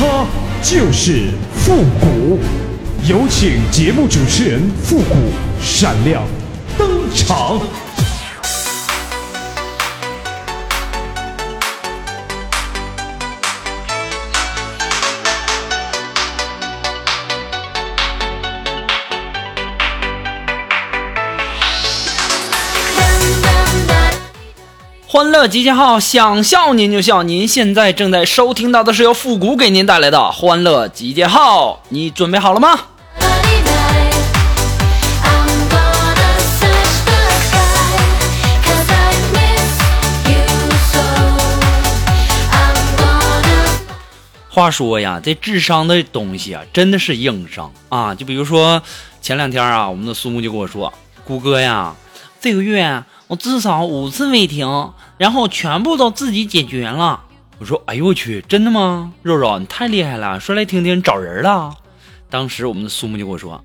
他就是复古。有请节目主持人复古闪亮登场。欢乐集结号，想笑您就笑。您现在正在收听到的是由复古给您带来的欢乐集结号，你准备好了吗？话说呀，这智商的东西啊，真的是硬伤啊！就比如说前两天啊，我们的苏木就跟我说：“谷歌呀，这个月。”我至少五次违停，然后全部都自己解决了。我说：“哎呦我去，真的吗？肉肉，你太厉害了！说来听听，找人了。”当时我们的苏木就跟我说：“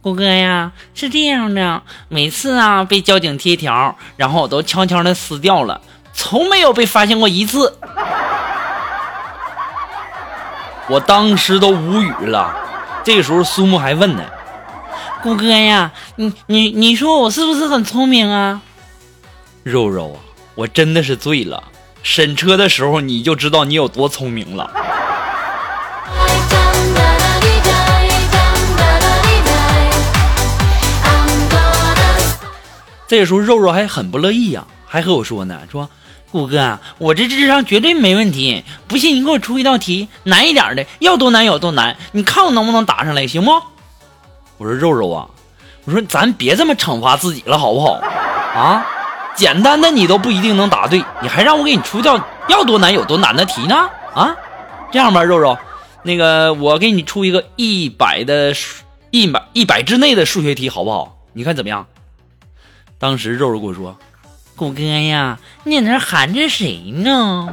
郭哥呀，是这样的，每次啊被交警贴条，然后我都悄悄的撕掉了，从没有被发现过一次。”我当时都无语了。这个时候苏木还问呢：“郭哥呀，你你你说我是不是很聪明啊？”肉肉啊，我真的是醉了。审车的时候你就知道你有多聪明了。这个时候肉肉还很不乐意呀，还和我说呢，说谷哥，我这智商绝对没问题，不信你给我出一道题，难一点的，要多难有多难，你看我能不能答上来，行不？我说肉肉啊，我说咱别这么惩罚自己了，好不好？啊？简单的你都不一定能答对，你还让我给你出掉要多难有多难的题呢？啊，这样吧，肉肉，那个我给你出一个一百的一百一百之内的数学题，好不好？你看怎么样？当时肉肉跟我说：“谷哥呀，你在那含着谁呢？”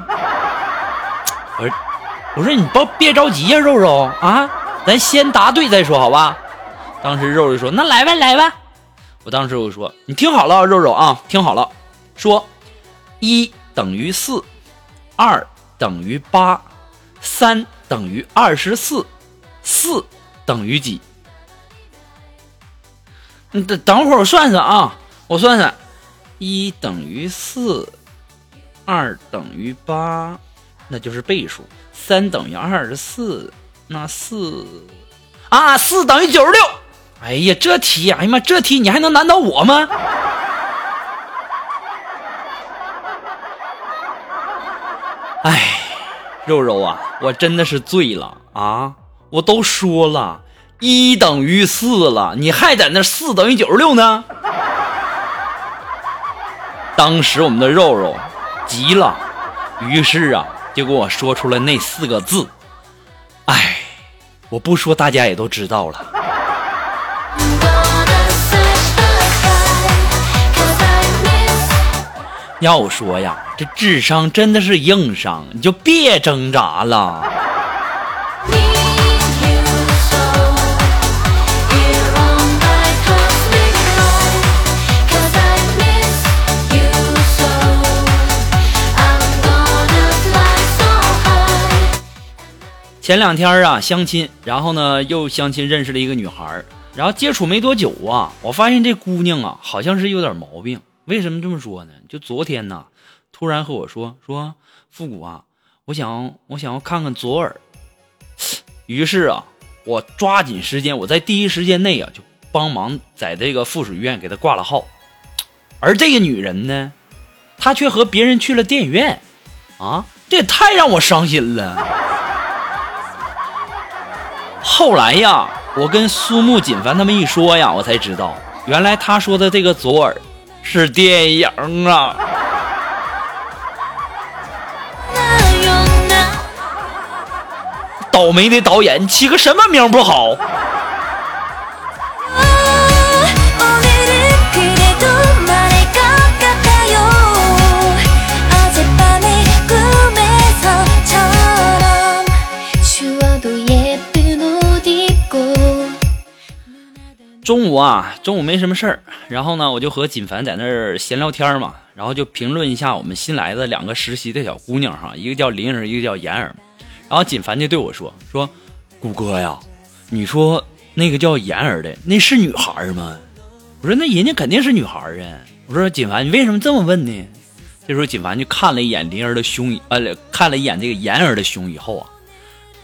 我说：“我说你别别着急呀，肉肉啊，咱先答对再说，好吧？”当时肉肉说：“那来吧，来吧。”我当时我说：“你听好了，肉肉啊，听好了，说一等于四，二等于八，三等于二十四，四等于几？你等等会儿我算算啊，我算算，一等于四，二等于八，那就是倍数；三等于二十四，那四啊，四等于九十六。”哎呀，这题，哎呀妈，这题你还能难倒我吗？哎，肉肉啊，我真的是醉了啊！我都说了一等于四了，你还在那四等于九十六呢？当时我们的肉肉急了，于是啊，就跟我说出了那四个字。哎，我不说，大家也都知道了。要说呀，这智商真的是硬伤，你就别挣扎了。前两天啊，相亲，然后呢又相亲认识了一个女孩，然后接触没多久啊，我发现这姑娘啊好像是有点毛病。为什么这么说呢？就昨天呢，突然和我说说复古啊，我想我想要看看左耳。于是啊，我抓紧时间，我在第一时间内啊就帮忙在这个附属医院给他挂了号。而这个女人呢，她却和别人去了电影院，啊，这也太让我伤心了。后来呀，我跟苏木锦凡他们一说呀，我才知道，原来他说的这个左耳。是电影啊！倒霉的导演，起个什么名不好？中午啊，中午没什么事儿，然后呢，我就和锦凡在那儿闲聊天嘛，然后就评论一下我们新来的两个实习的小姑娘哈，一个叫林儿，一个叫妍儿。然后锦凡就对我说：“说，谷哥呀，你说那个叫妍儿的那是女孩吗？”我说：“那人家肯定是女孩啊。”我说：“锦凡，你为什么这么问呢？”这时候锦凡就看了一眼林儿的胸，呃，看了一眼这个妍儿的胸以后啊，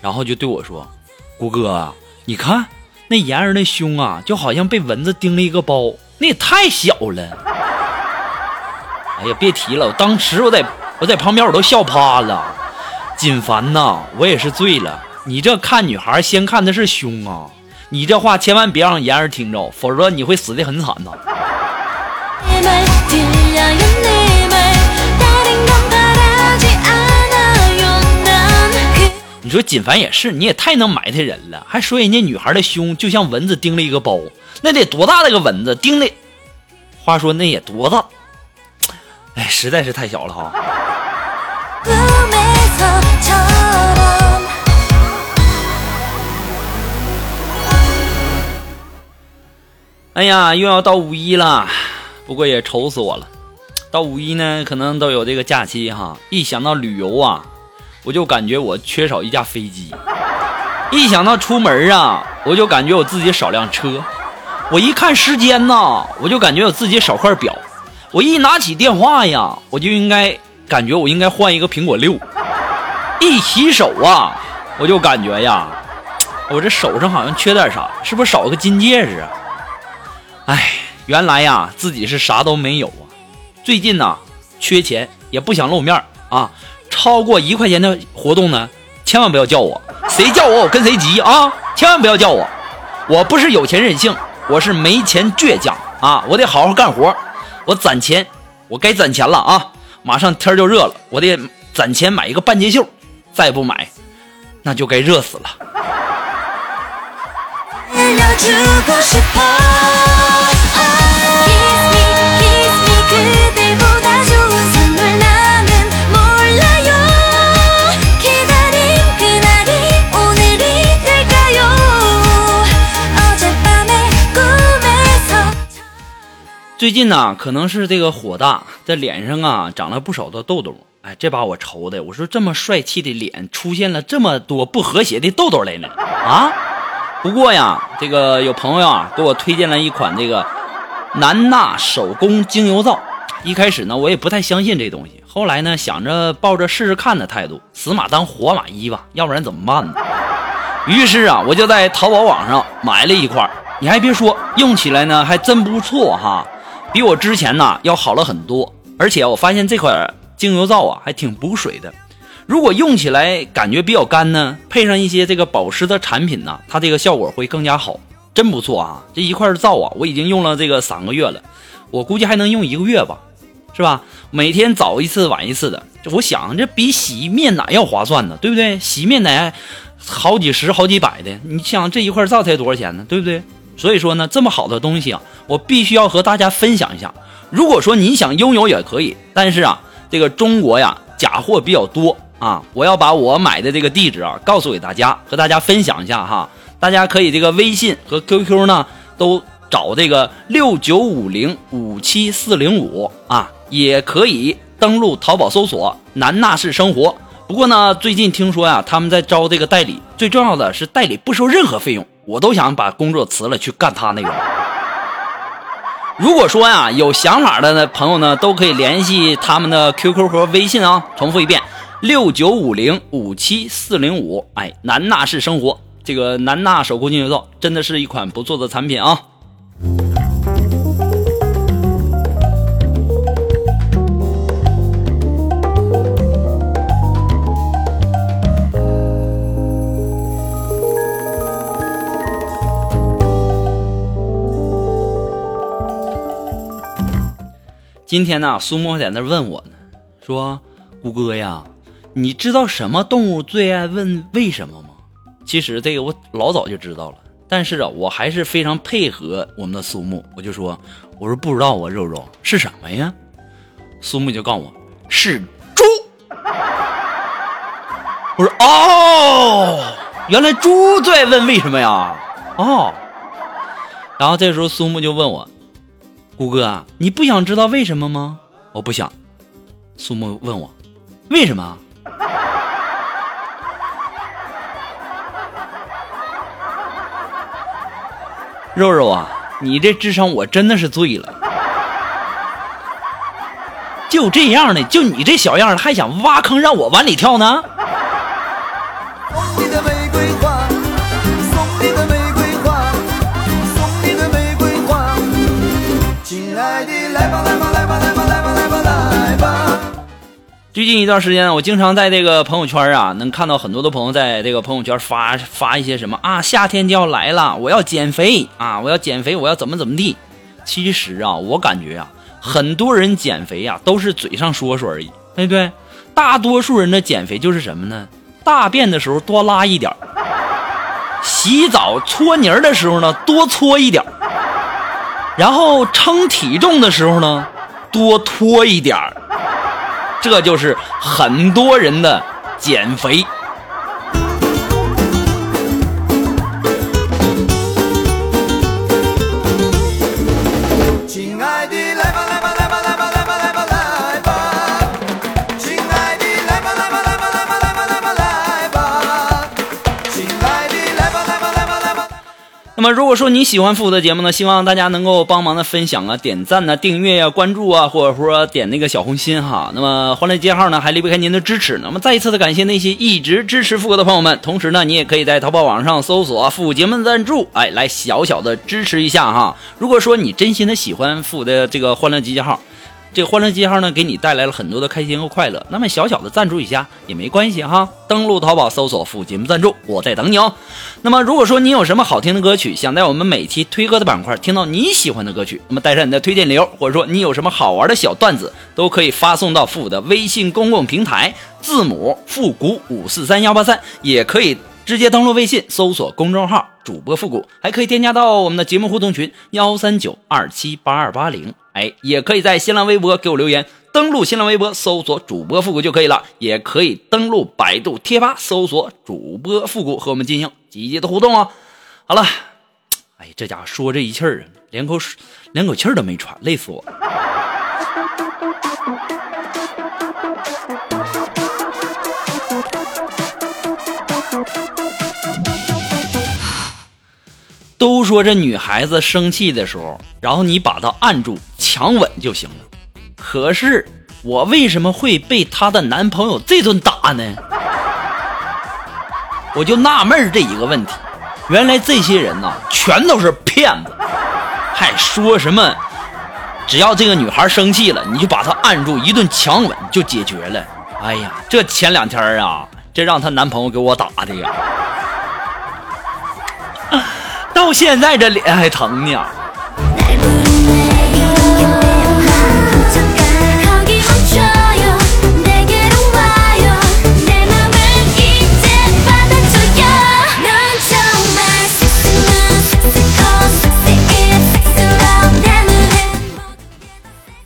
然后就对我说：“谷哥，你看。”那妍儿那胸啊，就好像被蚊子叮了一个包，那也太小了。哎呀，别提了，我当时我在我在旁边我都笑趴了。锦凡呐，我也是醉了。你这看女孩先看的是胸啊，你这话千万别让妍儿听着，否则你会死的很惨呐。你说锦凡也是，你也太能埋汰人了，还说人家女孩的胸就像蚊子叮了一个包，那得多大的个蚊子叮的？话说那也多大？哎，实在是太小了哈。哎呀，又要到五一了，不过也愁死我了。到五一呢，可能都有这个假期哈，一想到旅游啊。我就感觉我缺少一架飞机，一想到出门啊，我就感觉我自己少辆车。我一看时间呐，我就感觉我自己少块表。我一拿起电话呀，我就应该感觉我应该换一个苹果六。一洗手啊，我就感觉呀，我这手上好像缺点啥，是不是少个金戒指啊？哎，原来呀，自己是啥都没有啊。最近呐，缺钱也不想露面啊。超过一块钱的活动呢，千万不要叫我，谁叫我我跟谁急啊！千万不要叫我，我不是有钱任性，我是没钱倔强啊！我得好好干活，我攒钱，我该攒钱了啊！马上天就热了，我得攒钱买一个半截袖，再不买，那就该热死了。最近呢，可能是这个火大，在脸上啊长了不少的痘痘。哎，这把我愁的，我说这么帅气的脸，出现了这么多不和谐的痘痘来呢？啊！不过呀，这个有朋友啊给我推荐了一款这个南娜手工精油皂。一开始呢，我也不太相信这东西，后来呢，想着抱着试试看的态度，死马当活马医吧，要不然怎么办呢？于是啊，我就在淘宝网上买了一块。你还别说，用起来呢还真不错哈。比我之前呢要好了很多，而且我发现这款精油皂啊还挺补水的。如果用起来感觉比较干呢，配上一些这个保湿的产品呢，它这个效果会更加好，真不错啊！这一块皂啊，我已经用了这个三个月了，我估计还能用一个月吧，是吧？每天早一次晚一次的，我想这比洗面奶要划算呢，对不对？洗面奶好几十好几百的，你想这一块皂才多少钱呢？对不对？所以说呢，这么好的东西啊，我必须要和大家分享一下。如果说你想拥有也可以，但是啊，这个中国呀假货比较多啊，我要把我买的这个地址啊告诉给大家，和大家分享一下哈。大家可以这个微信和 QQ 呢都找这个六九五零五七四零五啊，也可以登录淘宝搜索南纳式生活。不过呢，最近听说呀，他们在招这个代理，最重要的是代理不收任何费用。我都想把工作辞了去干他那个。如果说呀有想法的呢朋友呢，都可以联系他们的 QQ 和微信啊。重复一遍：六九五零五七四零五。哎，南纳式生活，这个南纳手工精油皂真的是一款不错的产品啊。今天呢，苏沫在那问我呢，说：“谷哥呀，你知道什么动物最爱问为什么吗？”其实这个我老早就知道了，但是啊，我还是非常配合我们的苏木，我就说，我说不知道啊，肉肉是什么呀？苏木就告诉我是猪。我说哦，原来猪最爱问为什么呀？哦，然后这时候苏木就问我，谷哥，你不想知道为什么吗？我不想。苏木问我，为什么？肉肉啊，你这智商我真的是醉了。就这样的，就你这小样还想挖坑让我往里跳呢？送你的玫瑰花，送你的玫瑰花最近一段时间，我经常在这个朋友圈啊，能看到很多的朋友在这个朋友圈发发一些什么啊，夏天就要来了，我要减肥啊，我要减肥，我要怎么怎么地。其实啊，我感觉啊，很多人减肥呀，都是嘴上说说而已，对不对？大多数人的减肥就是什么呢？大便的时候多拉一点洗澡搓泥儿的时候呢多搓一点然后称体重的时候呢多拖一点儿。这就是很多人的减肥。那么，如果说你喜欢复古的节目呢，希望大家能够帮忙的分享啊、点赞呐、订阅呀、关注啊，或者说点那个小红心哈。那么，欢乐街号呢还离不开您的支持。那么，再一次的感谢那些一直支持复古的朋友们。同时呢，你也可以在淘宝网上搜索“复古节目赞助”，哎，来小小的支持一下哈。如果说你真心的喜欢复古的这个欢乐集结号。这个欢乐记号呢，给你带来了很多的开心和快乐。那么小小的赞助一下也没关系哈。登录淘宝搜索“副节目赞助”，我在等你哦。那么如果说你有什么好听的歌曲，想在我们每期推歌的板块听到你喜欢的歌曲，那么带上你的推荐理由，或者说你有什么好玩的小段子，都可以发送到复古的微信公共平台，字母复古五四三幺八三，也可以。直接登录微信，搜索公众号“主播复古”，还可以添加到我们的节目互动群幺三九二七八二八零。哎，也可以在新浪微博给我留言。登录新浪微博，搜索“主播复古”就可以了。也可以登录百度贴吧，搜索“主播复古”，和我们进行积极的互动哦。好了，哎，这家伙说这一气儿，连口连口气儿都没喘，累死我了。都说这女孩子生气的时候，然后你把她按住、强吻就行了。可是我为什么会被她的男朋友这顿打呢？我就纳闷这一个问题。原来这些人呐，全都是骗子，还说什么只要这个女孩生气了，你就把她按住，一顿强吻就解决了。哎呀，这前两天啊，这让她男朋友给我打的呀。到现在这脸还疼呢。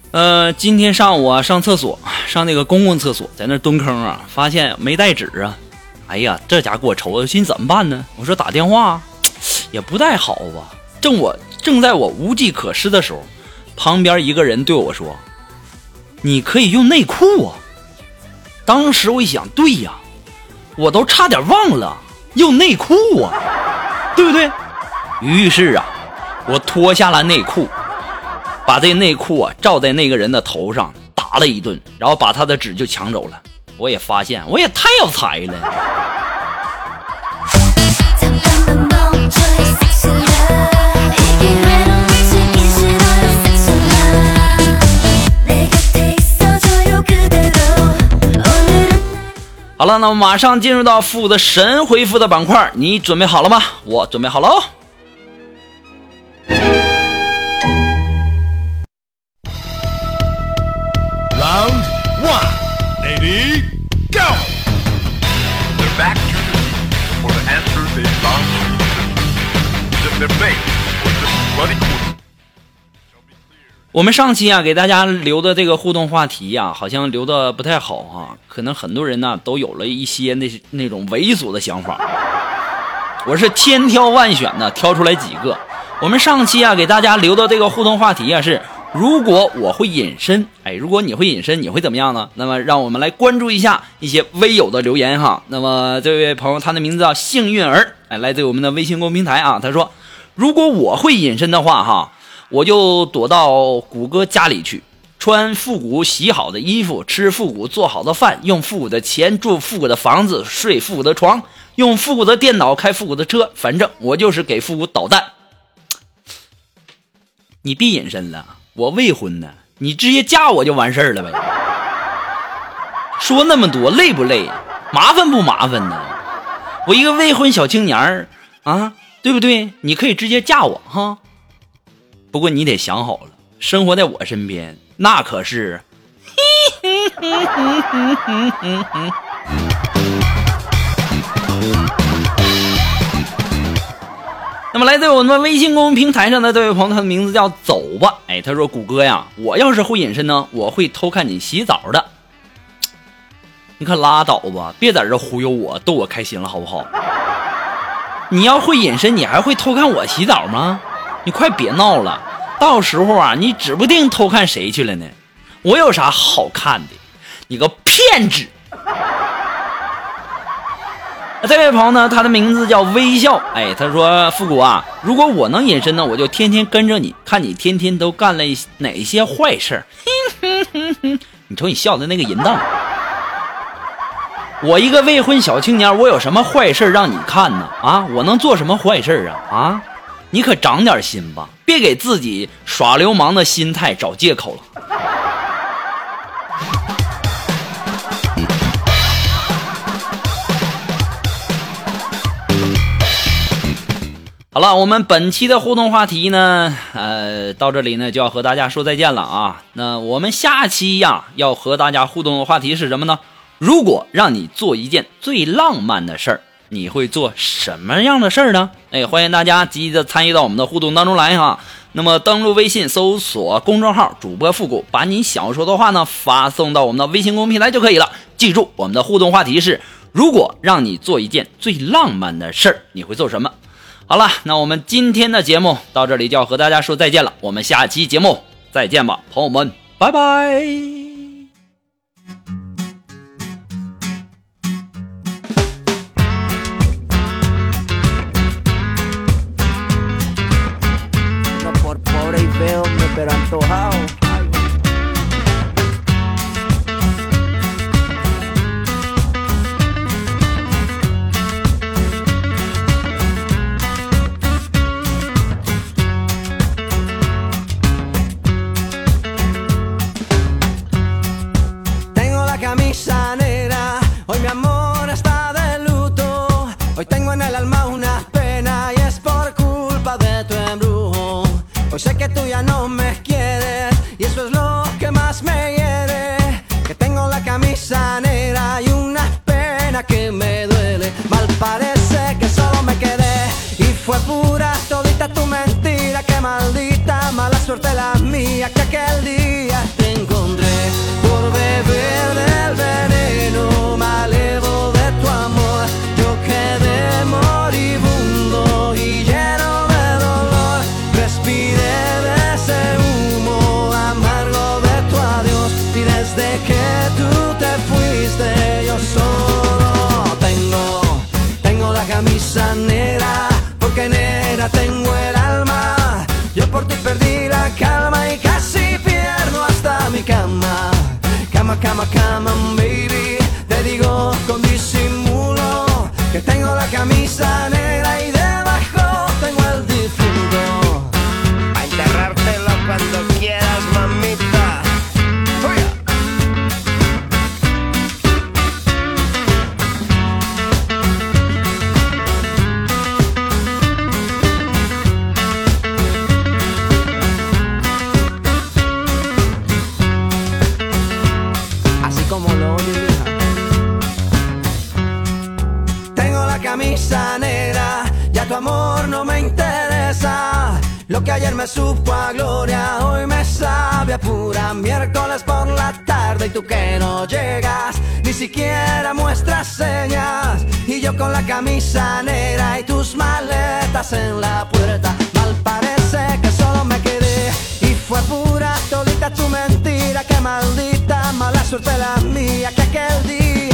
呃，今天上午啊，上厕所，上那个公共厕所，在那蹲坑啊，发现没带纸啊，哎呀，这家给我愁的，心怎么办呢？我说打电话。也不太好吧。正我正在我无计可施的时候，旁边一个人对我说：“你可以用内裤啊。”当时我一想，对呀，我都差点忘了用内裤啊，对不对？于是啊，我脱下了内裤，把这内裤啊罩在那个人的头上打了一顿，然后把他的纸就抢走了。我也发现，我也太有才了。好了那么马上进入到负的神回复的板块你准备好了吗？我准备好喽 round one eighty, go. the bay 我们上期啊给大家留的这个互动话题呀，好像留的不太好哈，可能很多人呢都有了一些那那种猥琐的想法。我是千挑万选的挑出来几个。我们上期啊给大家留的这个互动话题啊是：如果我会隐身，哎，如果你会隐身，你会怎么样呢？那么让我们来关注一下一些微友的留言哈。那么这位朋友他的名字叫幸运儿，哎，来自我们的微信公平台啊。他说：如果我会隐身的话哈。我就躲到谷歌家里去，穿复古洗好的衣服，吃复古做好的饭，用复古的钱住复古的房子，睡复古的床，用复古的电脑开复古的车，反正我就是给复古捣蛋。你别隐身了，我未婚呢，你直接嫁我就完事儿了呗。说那么多累不累？麻烦不麻烦呢？我一个未婚小青年儿啊，对不对？你可以直接嫁我哈。不过你得想好了，生活在我身边，那可是。那么来自我们微信公众平台上的这位朋友，他的名字叫走吧。哎，他说：“谷歌呀，我要是会隐身呢，我会偷看你洗澡的。你可拉倒吧，别在这忽悠我，逗我开心了，好不好？你要会隐身，你还会偷看我洗澡吗？”你快别闹了，到时候啊，你指不定偷看谁去了呢。我有啥好看的？你个骗子！这位朋友呢，他的名字叫微笑。哎，他说：“复古啊，如果我能隐身呢，我就天天跟着你，看你天天都干了哪些坏事。你瞅你笑的那个淫荡！我一个未婚小青年，我有什么坏事让你看呢？啊，我能做什么坏事啊？啊？”你可长点心吧，别给自己耍流氓的心态找借口了。好了，我们本期的互动话题呢，呃，到这里呢就要和大家说再见了啊。那我们下期呀要和大家互动的话题是什么呢？如果让你做一件最浪漫的事儿。你会做什么样的事儿呢？哎，欢迎大家积极的参与到我们的互动当中来哈。那么登录微信搜索公众号“主播复古”，把你想要说的话呢发送到我们的微信公众平台就可以了。记住，我们的互动话题是：如果让你做一件最浪漫的事儿，你会做什么？好了，那我们今天的节目到这里就要和大家说再见了。我们下期节目再见吧，朋友们，拜拜。how? locura, todita tu mentira, qué maldita mala suerte la mía que aquel día por ti perdí calma y casi pierdo hasta mi cama. Cama, cama, cama, baby. por la tarde y tú que no llegas, ni siquiera muestras señas. Y yo con la camisa negra y tus maletas en la puerta. Mal parece que solo me quedé y fue pura todita tu mentira. Que maldita mala suerte la mía que aquel día